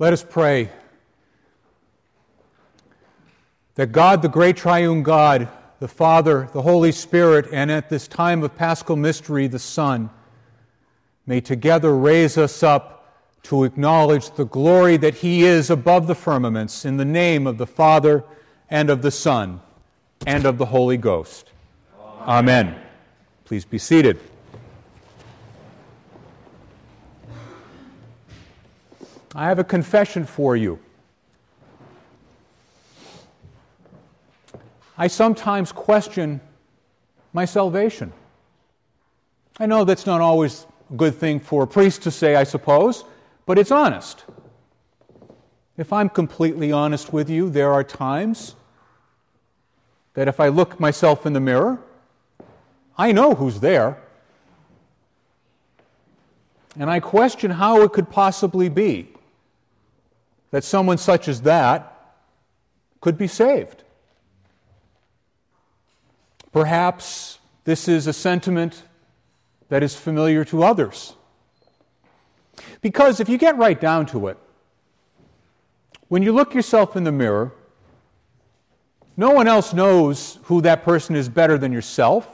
Let us pray that God, the great triune God, the Father, the Holy Spirit, and at this time of paschal mystery, the Son, may together raise us up to acknowledge the glory that He is above the firmaments in the name of the Father and of the Son and of the Holy Ghost. Amen. Amen. Please be seated. I have a confession for you. I sometimes question my salvation. I know that's not always a good thing for a priest to say, I suppose, but it's honest. If I'm completely honest with you, there are times that if I look myself in the mirror, I know who's there. And I question how it could possibly be that someone such as that could be saved. Perhaps this is a sentiment that is familiar to others. Because if you get right down to it, when you look yourself in the mirror, no one else knows who that person is better than yourself,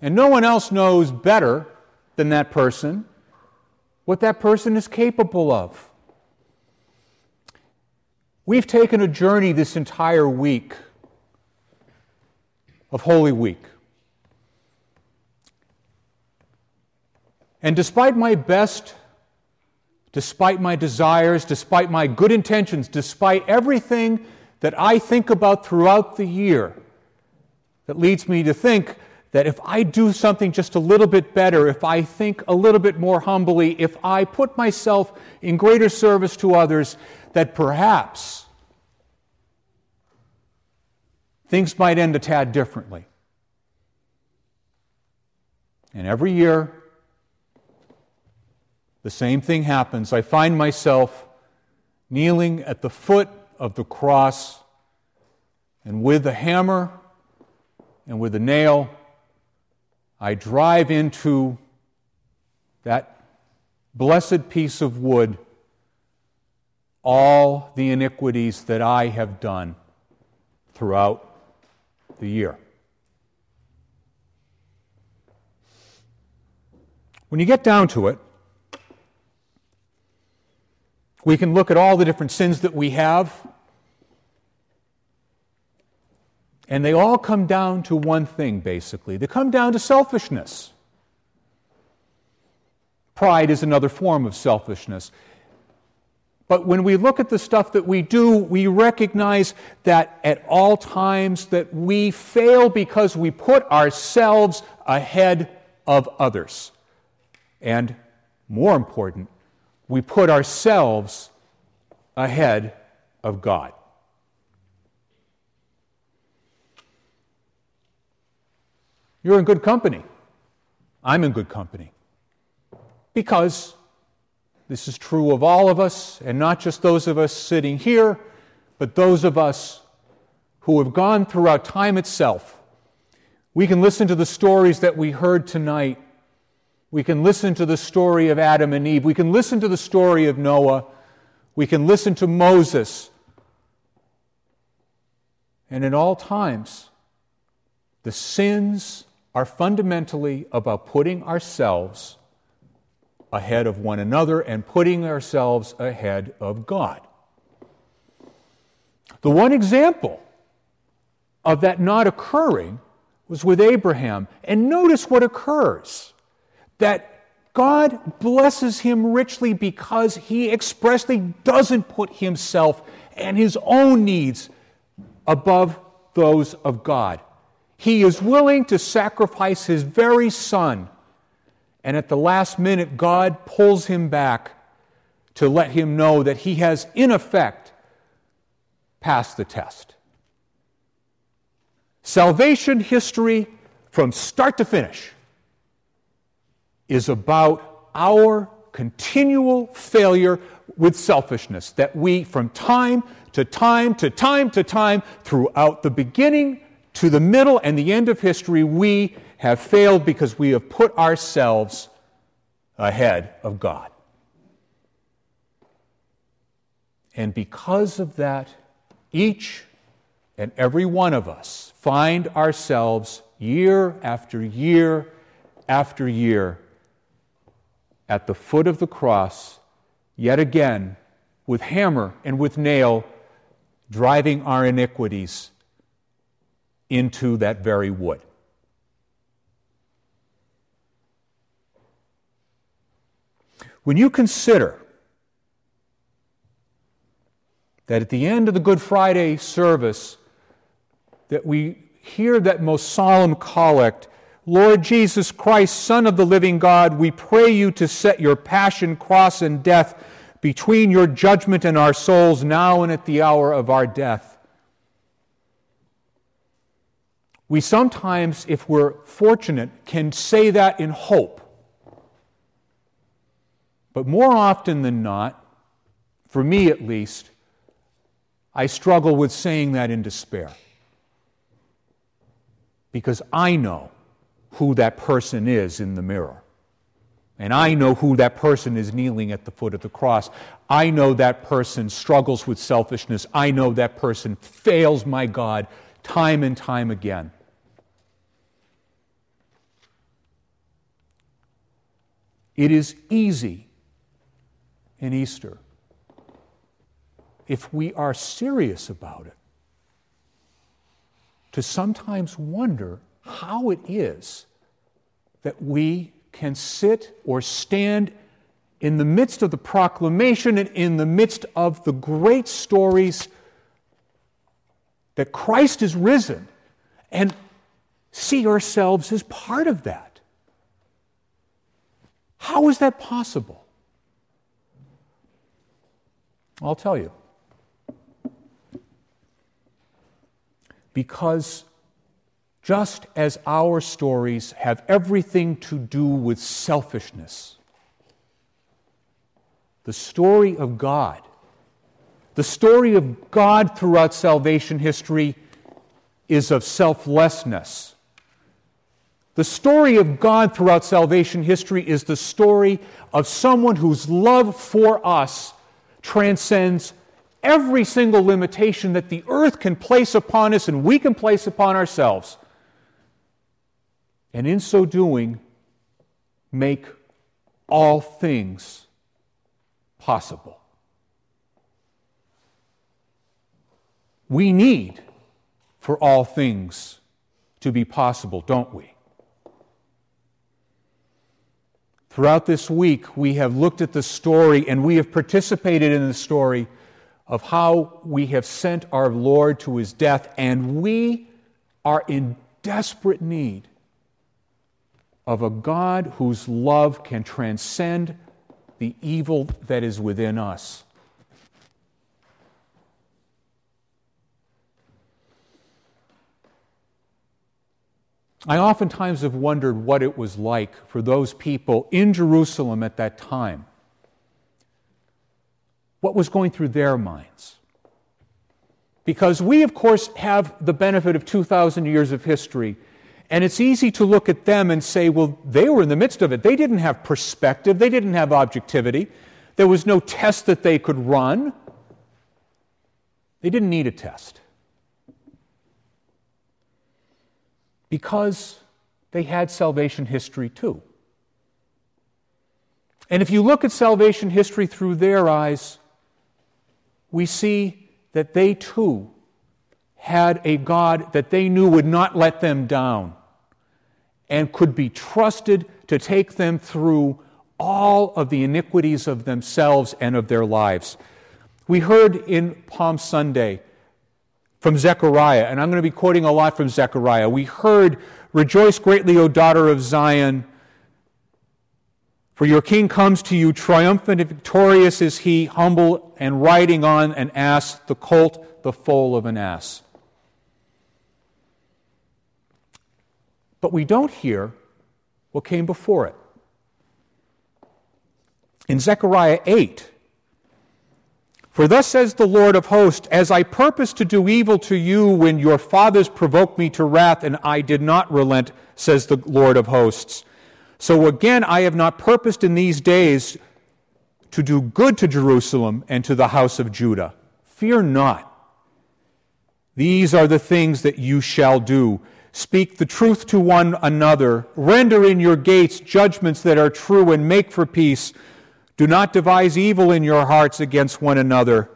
and no one else knows better than that person what that person is capable of. We've taken a journey this entire week of Holy Week. And despite my best, despite my desires, despite my good intentions, despite everything that I think about throughout the year that leads me to think that if I do something just a little bit better, if I think a little bit more humbly, if I put myself in greater service to others, that perhaps things might end a tad differently. And every year, the same thing happens. I find myself kneeling at the foot of the cross, and with a hammer and with a nail, I drive into that blessed piece of wood all the iniquities that I have done throughout the year. When you get down to it, we can look at all the different sins that we have, and they all come down to one thing, basically. They come down to selfishness. Pride is another form of selfishness. But when we look at the stuff that we do, we recognize that at all times that we fail because we put ourselves ahead of others. And more important, we put ourselves ahead of God. You're in good company. I'm in good company. Because this is true of all of us, and not just those of us sitting here, but those of us who have gone throughout time itself. We can listen to the stories that we heard tonight. We can listen to the story of Adam and Eve. We can listen to the story of Noah. We can listen to Moses. And in all times, the sins are fundamentally about putting ourselves ahead of one another and putting ourselves ahead of God. The one example of that not occurring was with Abraham. And notice what occurs that God blesses him richly because he expressly doesn't put himself and his own needs above those of God. He is willing to sacrifice his very son and at the last minute, God pulls him back to let him know that he has, in effect, passed the test. Salvation history, from start to finish, is about our continual failure with selfishness that we, from time to time to time to time, throughout the beginning to the middle and the end of history, we have failed because we have put ourselves ahead of God. And because of that, each and every one of us find ourselves year after year after year at the foot of the cross, yet again, with hammer and with nail, driving our iniquities into that very wood. When you consider that at the end of the Good Friday service, that we hear that most solemn collect, Lord Jesus Christ, Son of the living God, we pray you to set your passion, cross, and death between your judgment and our souls now and at the hour of our death. We sometimes, if we're fortunate, can say that in hope. But more often than not, for me at least, I struggle with saying that in despair. Because I know who that person is in the mirror. And I know who that person is kneeling at the foot of the cross. I know that person struggles with selfishness. I know that person fails my God time and time again. It is easy in Easter if we are serious about it, to sometimes wonder how it is that we can sit or stand in the midst of the proclamation and in the midst of the great stories that Christ is risen and see ourselves as part of that. How is that possible? I'll tell you. because just as our stories have everything to do with selfishness, the story of God, the story of God throughout salvation history is of selflessness. The story of God throughout salvation history is the story of someone whose love for us transcends every single limitation that the earth can place upon us and we can place upon ourselves. And in so doing, make all things possible. We need for all things to be possible, don't we? Throughout this week, we have looked at the story and we have participated in the story of how we have sent our Lord to his death, and we are in desperate need of a God whose love can transcend the evil that is within us. I oftentimes have wondered what it was like for those people in Jerusalem at that time what was going through their minds. Because we, of course, have the benefit of 2,000 years of history, and it's easy to look at them and say, well, they were in the midst of it. They didn't have perspective, they didn't have objectivity, there was no test that they could run. They didn't need a test. Because they had salvation history too. And if you look at salvation history through their eyes, we see that they too had a God that they knew would not let them down and could be trusted to take them through all of the iniquities of themselves and of their lives. We heard in Palm Sunday from Zechariah, and I'm going to be quoting a lot from Zechariah. We heard, Rejoice greatly, O daughter of Zion. For your king comes to you, triumphant and victorious is he, humble and riding on an ass, the colt, the foal of an ass. But we don't hear what came before it. In Zechariah 8, for thus says the Lord of hosts, as I purposed to do evil to you when your fathers provoked me to wrath, and I did not relent, says the Lord of hosts. So again, I have not purposed in these days to do good to Jerusalem and to the house of Judah. Fear not. These are the things that you shall do. Speak the truth to one another. Render in your gates judgments that are true and make for peace. Do not devise evil in your hearts against one another.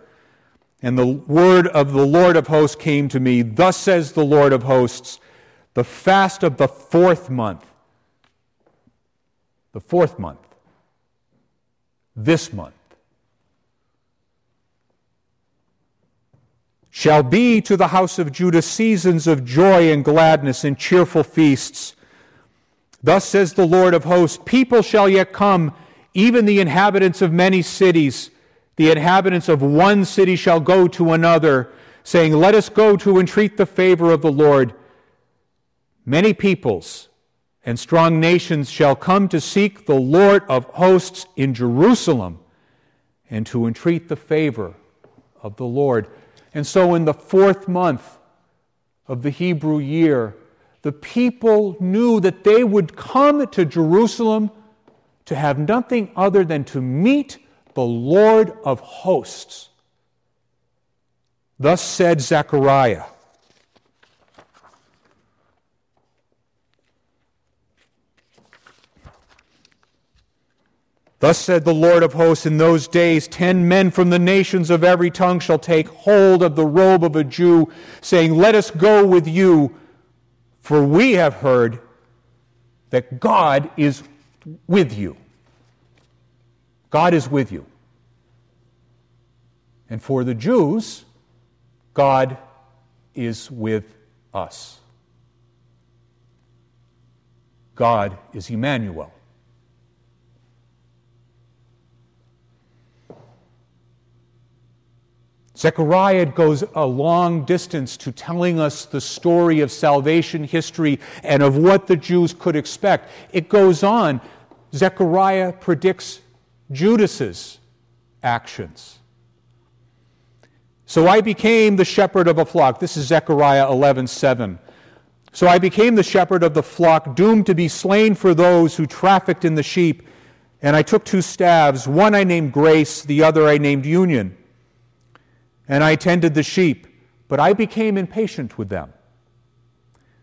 And the word of the Lord of hosts came to me. Thus says the Lord of hosts, the fast of the fourth month. The fourth month. This month shall be to the house of Judah seasons of joy and gladness and cheerful feasts. Thus says the Lord of hosts People shall yet come, even the inhabitants of many cities. The inhabitants of one city shall go to another, saying, Let us go to entreat the favor of the Lord. Many peoples and strong nations shall come to seek the Lord of hosts in Jerusalem and to entreat the favor of the Lord. And so, in the fourth month of the Hebrew year, the people knew that they would come to Jerusalem to have nothing other than to meet the Lord of hosts. Thus said Zechariah Thus said the Lord of hosts, in those days ten men from the nations of every tongue shall take hold of the robe of a Jew, saying, Let us go with you, for we have heard that God is with you. God is with you. And for the Jews, God is with us. God is Emmanuel. Zechariah goes a long distance to telling us the story of salvation history and of what the Jews could expect. It goes on. Zechariah predicts Judas's actions. So I became the shepherd of a flock. This is Zechariah 11:7. So I became the shepherd of the flock, doomed to be slain for those who trafficked in the sheep. And I took two staves, one I named grace, the other I named union and I tended the sheep, but I became impatient with them.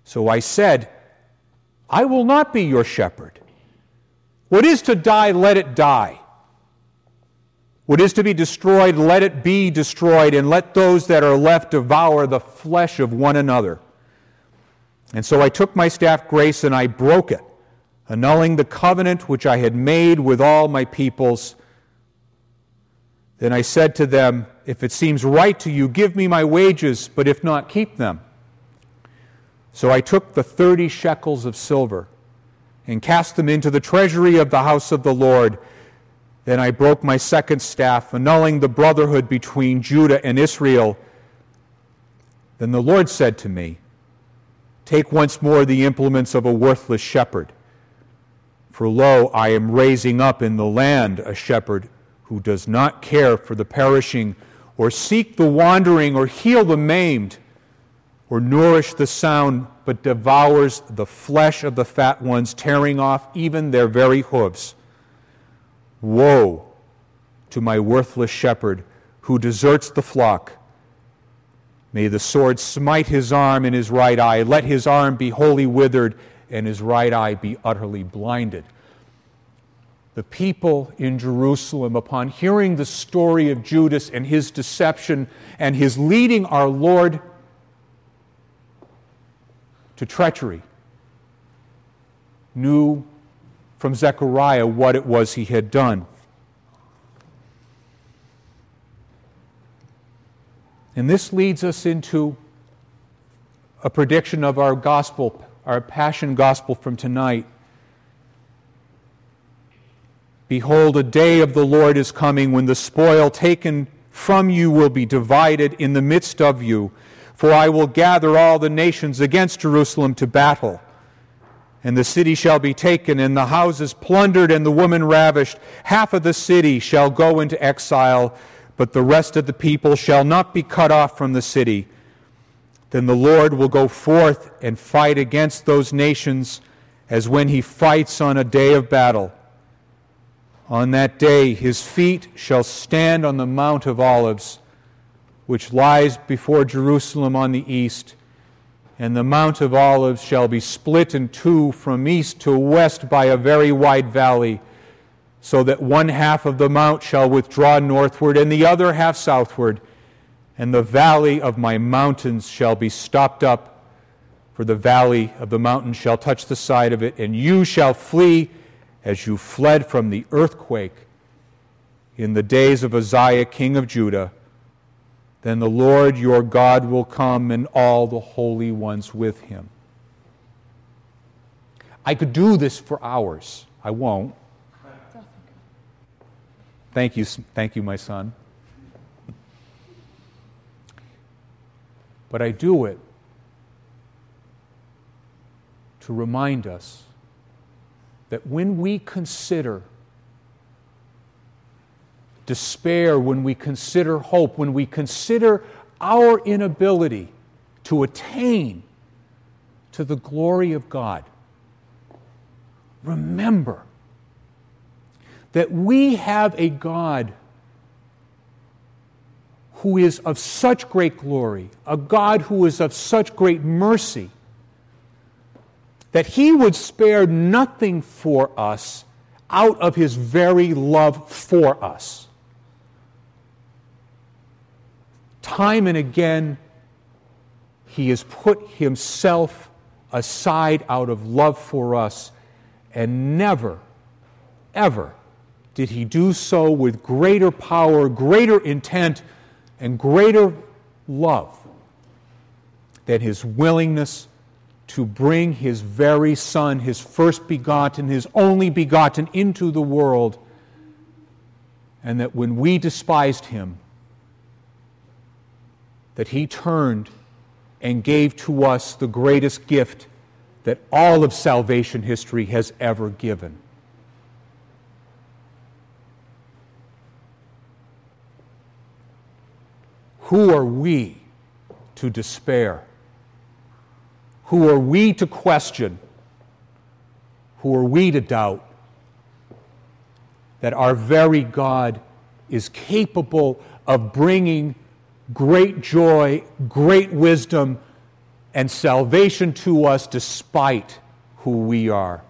So I said, I will not be your shepherd. What is to die, let it die. What is to be destroyed, let it be destroyed, and let those that are left devour the flesh of one another. And so I took my staff grace and I broke it, annulling the covenant which I had made with all my peoples. Then I said to them, if it seems right to you, give me my wages, but if not, keep them. So I took the thirty shekels of silver and cast them into the treasury of the house of the Lord. Then I broke my second staff, annulling the brotherhood between Judah and Israel. Then the Lord said to me, Take once more the implements of a worthless shepherd. For lo, I am raising up in the land a shepherd who does not care for the perishing or seek the wandering, or heal the maimed, or nourish the sound, but devours the flesh of the fat ones, tearing off even their very hooves. Woe to my worthless shepherd who deserts the flock. May the sword smite his arm and his right eye. Let his arm be wholly withered and his right eye be utterly blinded the people in Jerusalem, upon hearing the story of Judas and his deception and his leading our Lord to treachery, knew from Zechariah what it was he had done. And this leads us into a prediction of our gospel, our passion gospel from tonight. Behold, a day of the Lord is coming when the spoil taken from you will be divided in the midst of you. For I will gather all the nations against Jerusalem to battle. And the city shall be taken, and the houses plundered, and the woman ravished. Half of the city shall go into exile, but the rest of the people shall not be cut off from the city. Then the Lord will go forth and fight against those nations as when he fights on a day of battle On that day his feet shall stand on the Mount of Olives, which lies before Jerusalem on the east, and the Mount of Olives shall be split in two from east to west by a very wide valley, so that one half of the mount shall withdraw northward and the other half southward, and the valley of my mountains shall be stopped up, for the valley of the mountain shall touch the side of it, and you shall flee as you fled from the earthquake in the days of Uzziah, king of Judah, then the Lord your God will come and all the holy ones with him. I could do this for hours. I won't. Thank you, thank you, my son. But I do it to remind us that when we consider despair, when we consider hope, when we consider our inability to attain to the glory of God, remember that we have a God who is of such great glory, a God who is of such great mercy that he would spare nothing for us out of his very love for us. Time and again, he has put himself aside out of love for us, and never, ever did he do so with greater power, greater intent, and greater love than his willingness to bring his very Son, his first begotten, his only begotten, into the world. And that when we despised him, that he turned and gave to us the greatest gift that all of salvation history has ever given. Who are we to despair? Who are we to question? Who are we to doubt that our very God is capable of bringing great joy, great wisdom, and salvation to us despite who we are?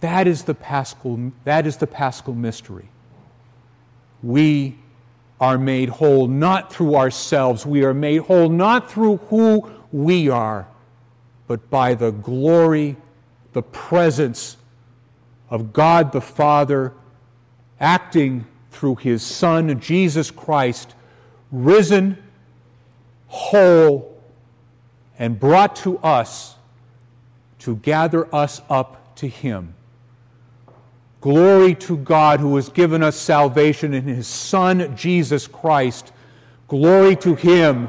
That is the paschal, that is the paschal mystery. We are made whole not through ourselves. We are made whole not through who we are, but by the glory, the presence of God the Father acting through his Son, Jesus Christ, risen, whole, and brought to us to gather us up to him. Glory to God who has given us salvation in his Son, Jesus Christ. Glory to him